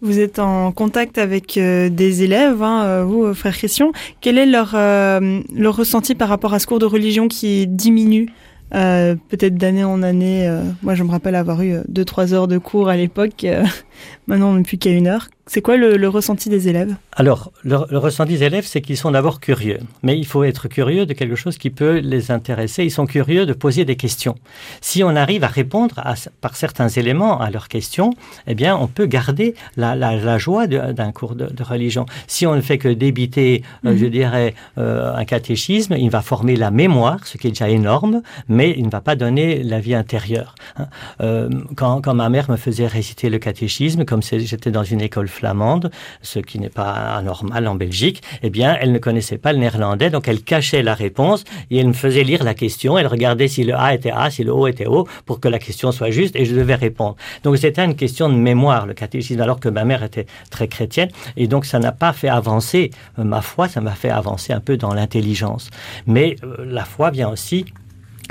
Vous êtes en contact avec euh, des élèves, hein, euh, vous, euh, frère Christian. Quel est leur, euh, leur ressenti par rapport à ce cours de religion qui diminue? Euh, peut-être d'année en année. euh, moi, je me rappelle avoir eu 2-3 heures de cours à l'époque. euh, [laughs] maintenant, on n'est plus qu'à une heure. C'est quoi le, le ressenti des élèves? Alors, le, le ressenti des élèves, c'est qu'ils sont d'abord curieux. Mais il faut être curieux de quelque chose qui peut les intéresser. Ils sont curieux de poser des questions. Si on arrive à répondre à, par certains éléments à leurs questions, eh bien, on peut garder la, la, la joie d'un cours de, de religion. Si on ne fait que débiter, euh, Mhm. je dirais, euh, un catéchisme, il va former la mémoire, ce qui est déjà énorme, mais il ne va pas donner la vie intérieure. hein. Euh, quand, quand ma mère me faisait réciter le catéchisme, comme c'est- j'étais dans une école flamande, ce qui n'est pas anormal en Belgique, eh bien, elle ne connaissait pas le néerlandais, donc elle cachait la réponse et elle me faisait lire la question. Elle regardait si le A était A, si le O était O, pour que la question soit juste et je devais répondre. Donc c'était une question de mémoire, le catéchisme, alors que ma mère était très chrétienne et donc ça n'a pas fait avancer euh, ma foi, ça m'a fait avancer un peu dans l'intelligence. Mais euh, la foi vient aussi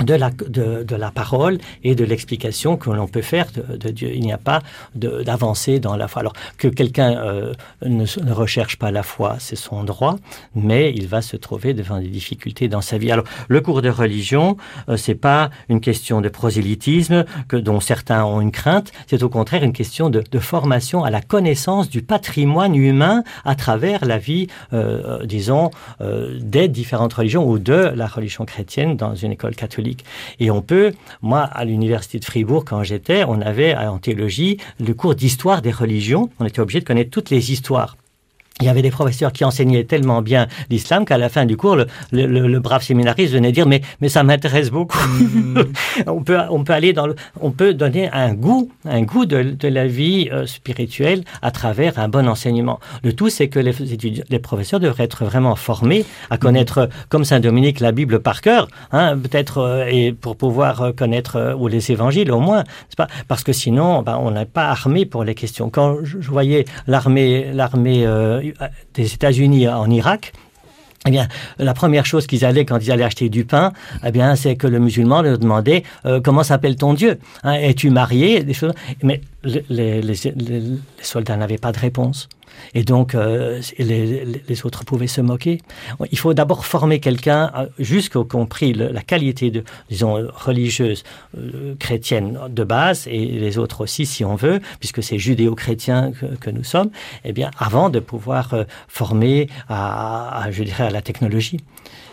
de la, de, de la parole et de l'explication que l'on peut faire de, Dieu. Il n'y a pas d'avancée dans la foi. Alors que quelqu'un euh, ne, recherche pas la foi, c'est son droit, mais il va se trouver devant des difficultés dans sa vie. Alors le cours de religion, euh, c'est pas une question de prosélytisme que dont certains ont une crainte. C'est au contraire une question de, de formation à la connaissance du patrimoine humain à travers la vie, euh, disons, euh, des différentes religions ou de la religion chrétienne dans une école catholique. Et on peut, moi, à l'université de Fribourg, quand j'étais, on avait en théologie le cours d'histoire des religions. On était obligé de connaître toutes les histoires. Il y avait des professeurs qui enseignaient tellement bien l'islam qu'à la fin du cours, le, le- le- brave séminariste venait dire mais mais ça m'intéresse beaucoup. [laughs] on peut on peut aller dans le, on peut donner un goût un goût de, de la vie euh, spirituelle à travers un bon enseignement. Le tout c'est que les étudiants, les professeurs devraient être vraiment formés à connaître euh, comme Saint Dominique la Bible par cœur, hein, peut-être euh, et pour pouvoir connaître euh, ou les évangiles au moins, c'est pas? Parce que sinon ben, on n'est pas armé pour les questions. Quand je, je voyais l'armée l'armée euh, des États-Unis en Irak, eh bien, la première chose qu'ils allaient quand ils allaient acheter du pain, eh bien, c'est que le musulman leur demandait euh, comment s'appelle ton Dieu hein, Es-tu marié Des choses. Mais les soldats n'avaient pas de réponse. Et donc, euh, les, autres pouvaient se moquer. Il faut d'abord former quelqu'un, euh, jusqu'au compris la qualité de, disons, religieuse euh, chrétienne de base, et les autres aussi, si on veut, puisque c'est judéo-chrétien que, nous sommes, eh bien, avant de pouvoir former à, je dirais, à la technologie.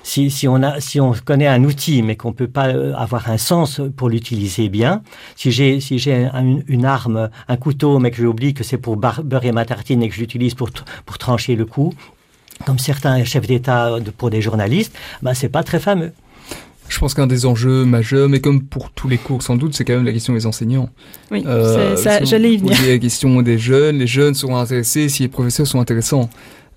Si, si, on a, si on connaît un outil, mais qu'on ne peut pas avoir un sens pour l'utiliser bien, si j'ai si une, arme, un couteau, mais que j'oublie que c'est pour beurrer ma tartine et que je l'utilise pour, pour trancher le cou, comme certains chefs d'État pour des journalistes, ben c'est pas très fameux. Je pense qu'un des enjeux majeurs, mais comme pour tous les cours sans doute, c'est quand même la question des enseignants. Oui, euh, j'allais y venir. La question des jeunes, les jeunes seront intéressés si les professeurs sont intéressants.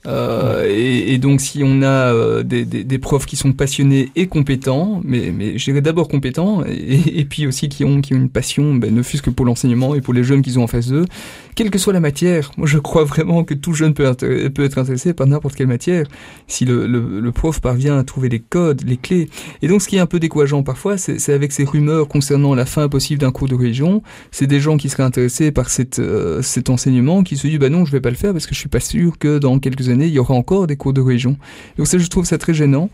Euh, et, et, donc si on a euh, des, des, des, profs qui sont passionnés et compétents, mais, mais je dirais d'abord compétents, et, et, puis aussi qui ont, qui ont une passion, ben, ne fût-ce que pour l'enseignement et pour les jeunes qu'ils ont en face d'eux, quelle que soit la matière, moi je crois vraiment que tout jeune peut, être intéressé par n'importe quelle matière, si le, le, le, prof parvient à trouver les codes, les clés. Et donc ce qui est un peu décourageant parfois, c'est avec ces rumeurs concernant la fin possible d'un cours de religion, c'est des gens qui seraient intéressés par cette, euh, cet enseignement qui se disent bah non je vais pas le faire parce que je suis pas sûr que dans quelques années il y aura encore des cours de religion. Donc ça je trouve ça très gênant.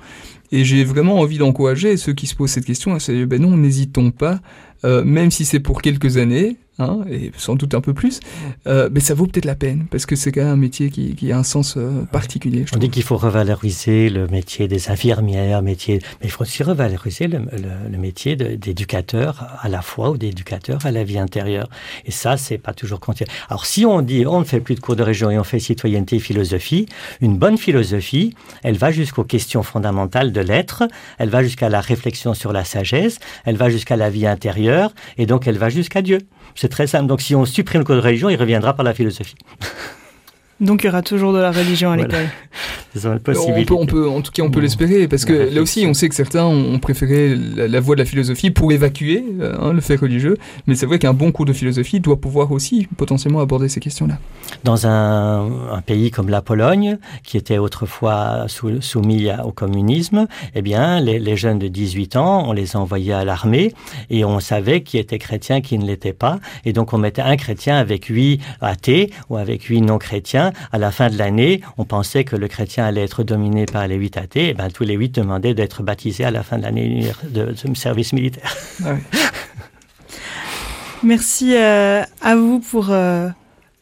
Et j'ai vraiment envie d'encourager ceux qui se posent cette question à se dire, ben non, n'hésitons pas, euh, même si c'est pour quelques années, hein, et sans doute un peu plus, euh, mais ça vaut peut-être la peine, parce que c'est quand même un métier qui, qui a un sens euh, particulier. Je On dit qu'il faut revaloriser le métier des infirmières, métier, mais il faut aussi revaloriser le, le, le métier d'éducateur à la fois ou d'éducateur à la vie intérieure. Et ça, c'est pas toujours continu. Alors si on dit on ne fait plus de cours de région et on fait citoyenneté et philosophie, une bonne philosophie, elle va jusqu'aux questions fondamentales de l'être, elle va jusqu'à la réflexion sur la sagesse, elle va jusqu'à la vie intérieure, et donc elle va jusqu'à Dieu. C'est très simple. Donc si on supprime le cours de religion, il reviendra par la philosophie. [laughs] Donc il y aura toujours de la religion à l'école. [laughs] Voilà. On peut, on peut, en tout cas, on peut l'espérer, parce que là aussi, on sait que certains ont préféré la, la voie de la philosophie pour évacuer hein, le fait religieux, mais c'est vrai qu'un bon cours de philosophie doit pouvoir aussi potentiellement aborder ces questions-là. Dans un, un, pays comme la Pologne, qui était autrefois soumis à, au communisme, eh bien, les, les, jeunes de 18 ans, on les envoyait à l'armée et on savait qui était chrétien, qui ne l'était pas, et donc on mettait un chrétien avec huit athées ou avec huit non chrétiens. À la fin de l'année, on pensait que le chrétien allait être dominé par les huit athées, et ben, tous les huit demandaient d'être baptisés à la fin de l'année de, de service militaire. Ah [laughs] Merci euh, à vous pour euh,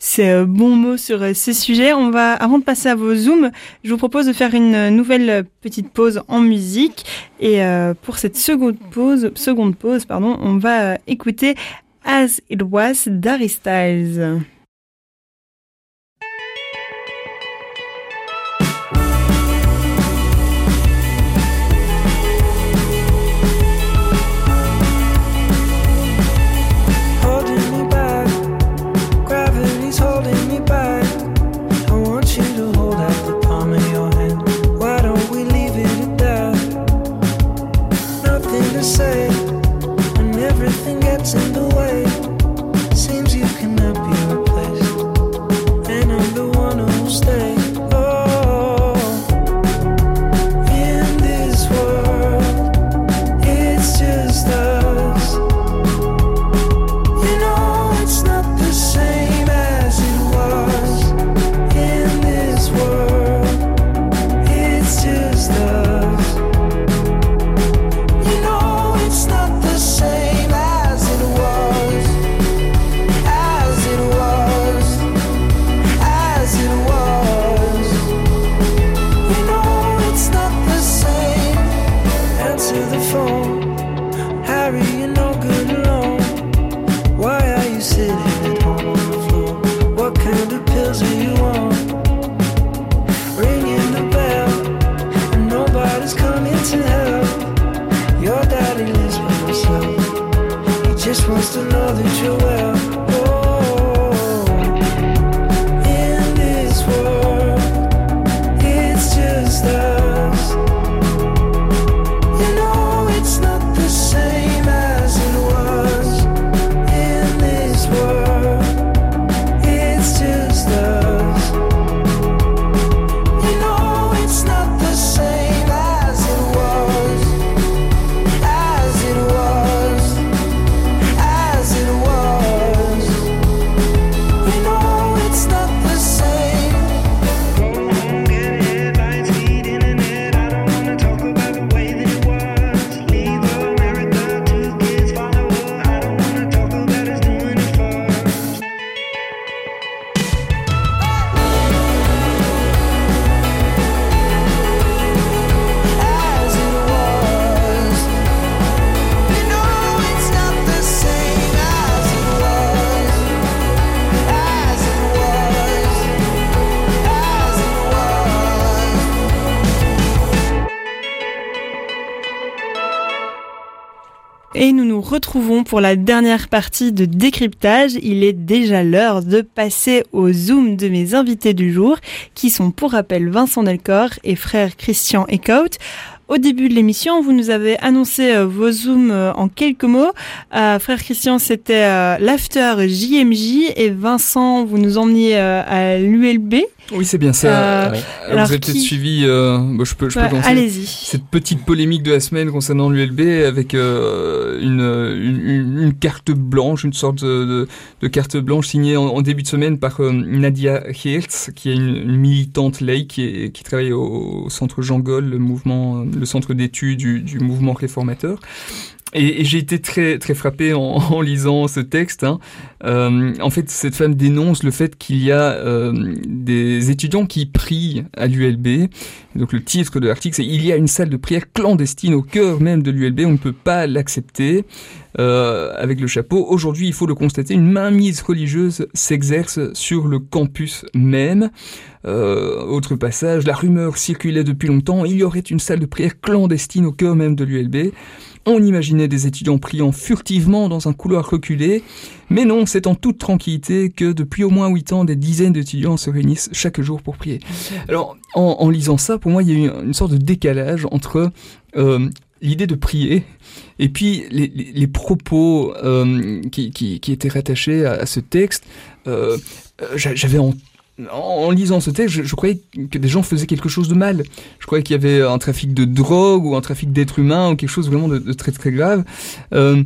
ces euh, bons mots sur ces sujets. On va, avant de passer à vos zooms, je vous propose de faire une nouvelle petite pause en musique. Et euh, pour cette seconde pause, seconde pause, pardon, on va écouter As It Was d'Harry Styles. Et nous nous retrouvons pour la dernière partie de décryptage. Il est déjà l'heure de passer au zoom de mes invités du jour, qui sont pour rappel Vincent Delcor et frère Christian Eckhout. Au début de l'émission, vous nous avez annoncé euh, vos zooms euh, en quelques mots. Euh, frère Christian, c'était l'after JMJ et Vincent, vous nous emmeniez à l'ULB. Oui, c'est bien ça. Euh, Alors, alors vous avez peut-être qui- suivi, euh, bah, je peux, je peux commencer. Allez-y. Cette petite polémique de la semaine concernant l'ULB avec euh, une, une, une- carte blanche, une sorte de, de- de carte blanche signée en, en début de semaine par euh, Nadia Hertz, qui est une, une militante laïque qui, est- qui travaille au, au centre Jean Gaulle, le mouvement, le centre d'études du, du mouvement réformateur. Et, et j'ai été très très frappé en, [laughs] en lisant ce texte. hein. Euh, en fait, cette femme dénonce le fait qu'il y a euh, des étudiants qui prient à l'ULB. Donc le titre de l'article, c'est Il y a une salle de prière clandestine au cœur même de l'ULB, on ne peut pas l'accepter. Euh, avec le chapeau, aujourd'hui, il faut le constater, une mainmise religieuse s'exerce sur le campus même. Euh, autre passage, la rumeur circulait depuis longtemps, il y aurait une salle de prière clandestine au cœur même de l'ULB. On imaginait des étudiants priant furtivement dans un couloir reculé, mais non, c'est en toute tranquillité que depuis au moins huit ans, des dizaines d'étudiants se réunissent chaque jour pour prier. Alors, en, lisant ça, pour moi, il y a eu une sorte de décalage entre euh, l'idée de prier et puis les, propos euh, qui, étaient rattachés à, ce texte. Euh, j'a- J'avais en en lisant ce texte, je, croyais que des gens faisaient quelque chose de mal. Je croyais qu'il y avait un trafic de drogue ou un trafic d'êtres humains ou quelque chose vraiment de, de très très grave. Euh,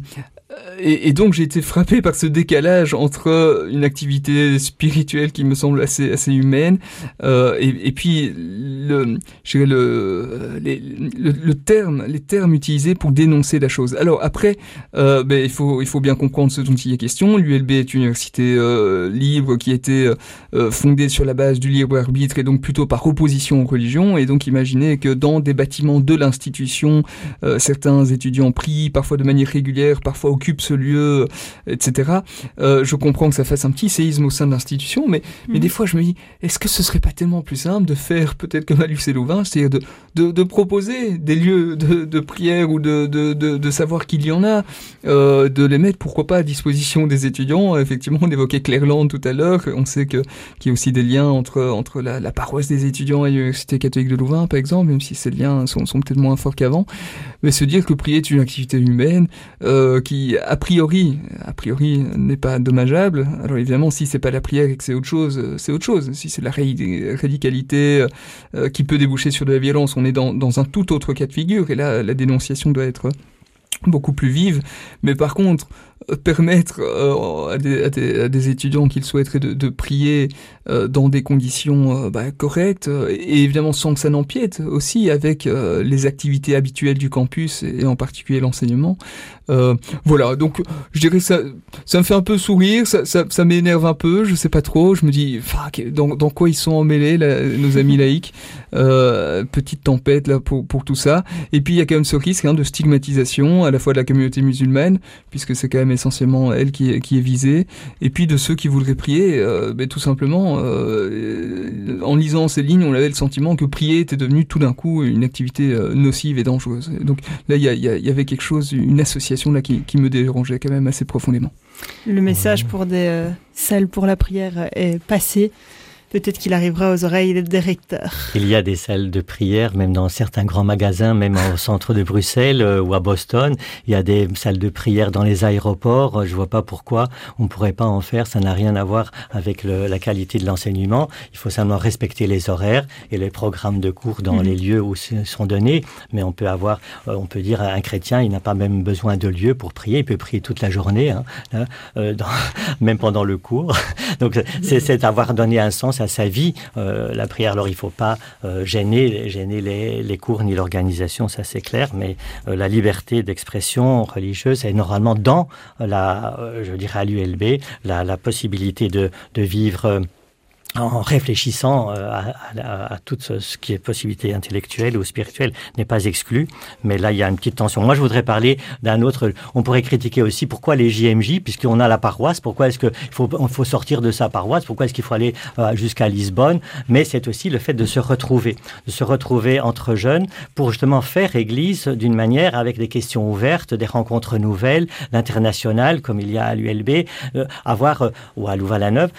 et, donc j'ai été frappé par ce décalage entre une activité spirituelle qui me semble assez assez humaine euh, et, puis le, le, les- le le terme les termes utilisés pour dénoncer la chose. Alors après, euh, ben, il faut il faut bien comprendre ce dont il est question. L'ULB est une université euh, libre qui a été euh, fondée sur la base du libre arbitre et donc plutôt par opposition aux religions. Et donc imaginez que dans des bâtiments de l'institution, certains étudiants prient parfois de manière régulière, parfois occupent ce lieu, etc. Euh, je comprends que ça fasse un petit séisme au sein de l'institution, mais, mais Mhm. des fois je me dis, est-ce que ce serait pas tellement plus simple de faire peut-être comme à et Louvain, c'est-à-dire de, de, de proposer des lieux de, de prière ou de, de, de, de savoir qu'il y en a, euh, de les mettre pourquoi pas à disposition des étudiants. Effectivement, on évoquait Clairland tout à l'heure, on sait que qu'il y a aussi des liens entre, entre la, la paroisse des étudiants et l'Université catholique de Louvain, par exemple, même si ces liens sont, sont peut-être moins forts qu'avant. Mais se dire que prier est une activité humaine euh, qui, a priori, a priori, n'est pas dommageable. Alors évidemment, si c'est pas la prière et que c'est autre chose, euh, c'est autre chose. Si c'est la radi- radicalité euh, qui peut déboucher sur de la violence, on est dans, un tout autre cas de figure. Et là, la dénonciation doit être beaucoup plus vive. Mais par contre, euh, permettre euh, à, des, étudiants qu'ils souhaiteraient de, prier euh, dans des conditions euh, bah, correctes euh, et évidemment sans que ça n'empiète aussi avec euh, les activités habituelles du campus et en particulier l'enseignement. Euh, voilà, donc je dirais que ça, ça me fait un peu sourire, ça, m'énerve un peu, je sais pas trop, je me dis dans, quoi ils sont emmêlés nos amis laïcs, euh, petite tempête là pour, pour tout ça. Et puis il y a quand même ce risque hein, de stigmatisation à la fois de la communauté musulmane puisque c'est quand même essentiellement elle qui est, qui est visée, et puis de ceux qui voudraient prier, euh, ben, tout simplement, euh, en lisant ces lignes, on avait le sentiment que prier était devenu tout d'un coup une activité euh, nocive et dangereuse. Donc là, il y, y, avait quelque chose, une association là qui, qui, me dérangeait quand même assez profondément. Le message pour des euh, salles pour la prière est passé. Peut-être qu'il arrivera aux oreilles des recteurs. Il y a des salles de prière, même dans certains grands magasins, même au centre de Bruxelles euh, ou à Boston. Il y a des salles de prière dans les aéroports. Je vois pas pourquoi on ne pourrait pas en faire. Ça n'a rien à voir avec le, la qualité de l'enseignement. Il faut simplement respecter les horaires et les programmes de cours dans mmh. les lieux où ils sont donnés. Mais on peut avoir, euh, on peut dire à un chrétien, il n'a pas même besoin de lieu pour prier. Il peut prier toute la journée, hein, là, euh, dans, [laughs] même pendant le cours. [laughs] Donc c'est avoir donné un sens à sa vie, euh, la prière. Alors il ne faut pas euh, gêner, gêner les, cours ni l'organisation, ça c'est clair, mais euh, la liberté d'expression religieuse est normalement dans la, je dirais à l'ULB, la, possibilité de, vivre en réfléchissant euh, à, tout ce qui est possibilité intellectuelle ou spirituelle n'est pas exclu, mais là il y a une petite tension. Moi je voudrais parler d'un autre. On pourrait critiquer aussi pourquoi les JMJ, puisqu'on a la paroisse, pourquoi est-ce qu'il faut sortir de sa paroisse, pourquoi est-ce qu'il faut aller euh, jusqu'à Lisbonne, mais c'est aussi le fait de se retrouver, de se retrouver entre jeunes pour justement faire Église d'une manière avec des questions ouvertes, des rencontres nouvelles, l'international comme il y a à l'ULB, euh, avoir ou à Louvain-la-Neuve,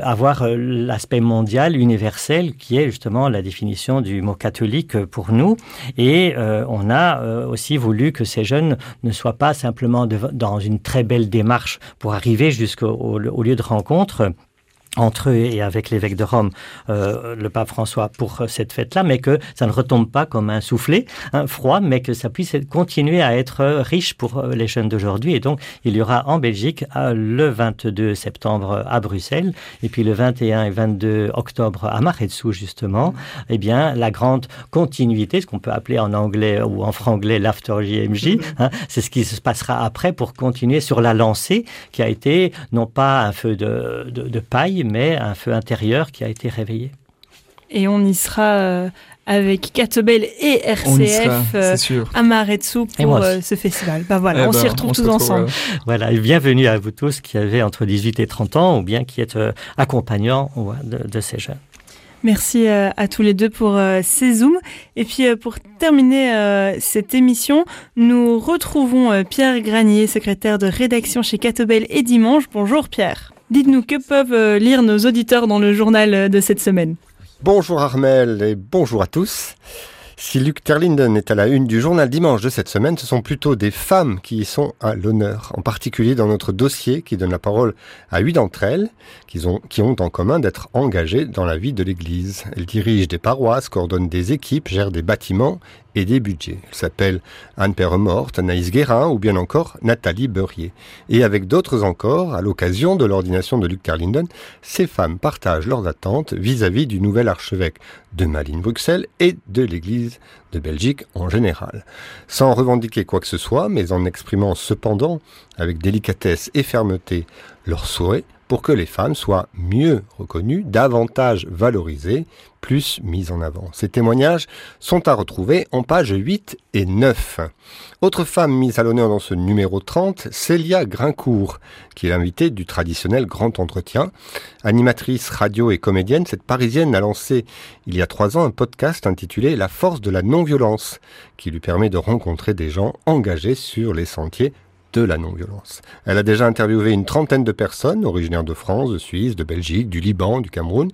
avoir la l'aspect mondial, universel, qui est justement la définition du mot catholique pour nous. Et euh, on a euh, aussi voulu que ces jeunes ne soient pas simplement dans une très belle démarche pour arriver jusqu'au au, au lieu de rencontre entre eux et avec l'évêque de Rome, euh, le pape François, pour cette fête-là, mais que ça ne retombe pas comme un soufflet, un froid, mais que ça puisse continuer à être riche pour les jeunes d'aujourd'hui. Et donc, il y aura en Belgique le 22 septembre à Bruxelles, et puis le 21 et 22 octobre à Maretsou, justement, eh bien, la grande continuité, ce qu'on peut appeler en anglais ou en franglais l'after JMJ, hein, c'est ce qui se passera après pour continuer sur la lancée, qui a été non pas un feu de, de, de paille, mais un feu intérieur qui a été réveillé. Et on y sera euh, avec Catobel et RCF euh, à Maretsou pour euh, ce festival. Ben voilà, eh on ben, s'y retrouve on tous retrouve, ensemble. Voilà, et bienvenue à vous tous qui avez entre 18 et 30 ans ou bien qui êtes accompagnants de, de ces jeunes. Merci euh, à tous les deux pour euh, ces zooms. Et puis euh, pour terminer euh, cette émission, nous retrouvons euh, Pierre Granier, secrétaire de rédaction chez Catobel et Dimanche. Bonjour Pierre. Dites-nous que peuvent euh, lire nos auditeurs dans le journal euh, de cette semaine? Bonjour Armel et bonjour à tous. Si Luc Terlinden est à la une du journal dimanche de cette semaine, ce sont plutôt des femmes qui y sont à l'honneur, en particulier dans notre dossier qui donne la parole à huit d'entre elles, qui ont, qui ont en commun d'être engagées dans la vie de l'Église. Elles dirigent des paroisses, coordonnent des équipes, gèrent des bâtiments et des budgets. Elles s'appellent Anne Perremorte, Anaïs Guérin ou bien encore Nathalie Beurrier. Et avec d'autres encore, à l'occasion de l'ordination de Luc Terlinden, ces femmes partagent leurs attentes vis-à-vis du nouvel archevêque de Malines-Bruxelles et de l'Église de Belgique en général. Sans revendiquer quoi que ce soit, mais en exprimant cependant, avec délicatesse et fermeté, leurs souhaits pour que les femmes soient mieux reconnues, davantage valorisées, plus mises en avant. Ces témoignages sont à retrouver en pages 8 et 9. Autre femme mise à l'honneur dans ce numéro 30, Célia Grincourt, qui est l'invitée du traditionnel grand entretien. Animatrice radio et comédienne, cette parisienne a lancé il y a trois ans un podcast intitulé La force de la non-violence, qui lui permet de rencontrer des gens engagés sur les sentiers de la non-violence. Elle a déjà interviewé une trentaine de personnes originaires de France, de Suisse, de Belgique, du Liban, du Cameroun.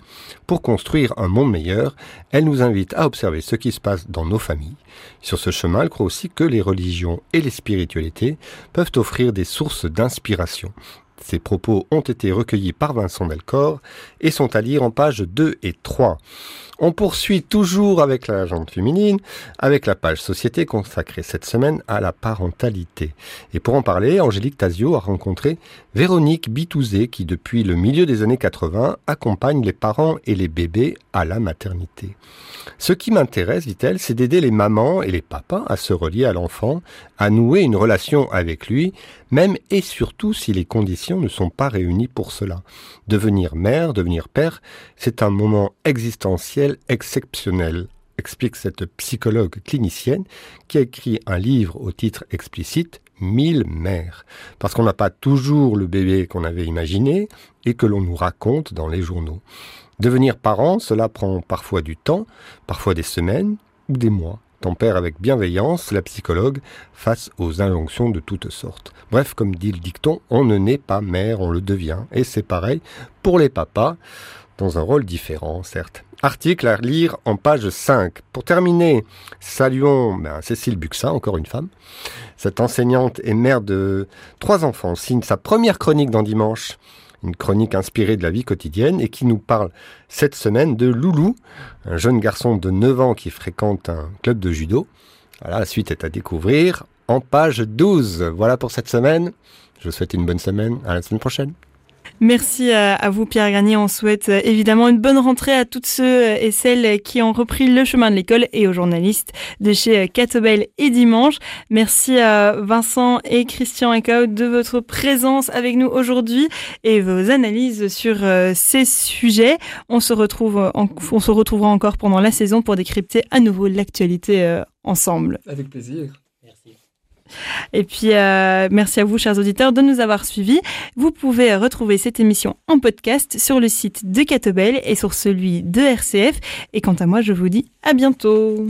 Pour construire un monde meilleur, elle nous invite à observer ce qui se passe dans nos familles. Sur ce chemin, elle croit aussi que les religions et les spiritualités peuvent offrir des sources d'inspiration. Ces propos ont été recueillis par Vincent Delcor et sont à lire en pages 2 et 3. On poursuit toujours avec la jante féminine, avec la page société consacrée cette semaine à la parentalité. Et pour en parler, Angélique Tazio a rencontré Véronique Bitouzé qui depuis le milieu des années 80 accompagne les parents et les bébés à la maternité. Ce qui m'intéresse, dit-elle, c'est d'aider les mamans et les papas à se relier à l'enfant, à nouer une relation avec lui, même et surtout si les conditions ne sont pas réunies pour cela. Devenir mère, devenir père, c'est un moment existentiel exceptionnel, explique cette psychologue clinicienne qui a écrit un livre au titre explicite Mille mères. Parce qu'on n'a pas toujours le bébé qu'on avait imaginé et que l'on nous raconte dans les journaux. Devenir parent, cela prend parfois du temps, parfois des semaines ou des mois. Tempère avec bienveillance la psychologue face aux injonctions de toutes sortes. Bref, comme dit le dicton, on ne naît pas mère, on le devient. Et c'est pareil pour les papas, dans un rôle différent, certes. Article à lire en page 5. Pour terminer, saluons ben, Cécile Buxa, encore une femme. Cette enseignante et mère de trois enfants signe sa première chronique dans Dimanche une chronique inspirée de la vie quotidienne et qui nous parle cette semaine de Loulou, un jeune garçon de 9 ans qui fréquente un club de judo. La suite est à découvrir en page 12. Voilà pour cette semaine. Je vous souhaite une bonne semaine. À la semaine prochaine. Merci à, vous Pierre Garnier. On souhaite euh, évidemment une bonne rentrée à toutes ceux euh, et celles qui ont repris le chemin de l'école et aux journalistes de chez euh, Catobel et Dimanche. Merci à Vincent et Christian Eckhout de votre présence avec nous aujourd'hui et vos analyses sur euh, ces sujets. On se retrouve, on se retrouvera encore pendant la saison pour décrypter à nouveau l'actualité euh, ensemble. Avec plaisir. Et puis, euh, merci à vous, chers auditeurs, de nous avoir suivis. Vous pouvez retrouver cette émission en podcast sur le site de Catobel et sur celui de RCF. Et quant à moi, je vous dis à bientôt.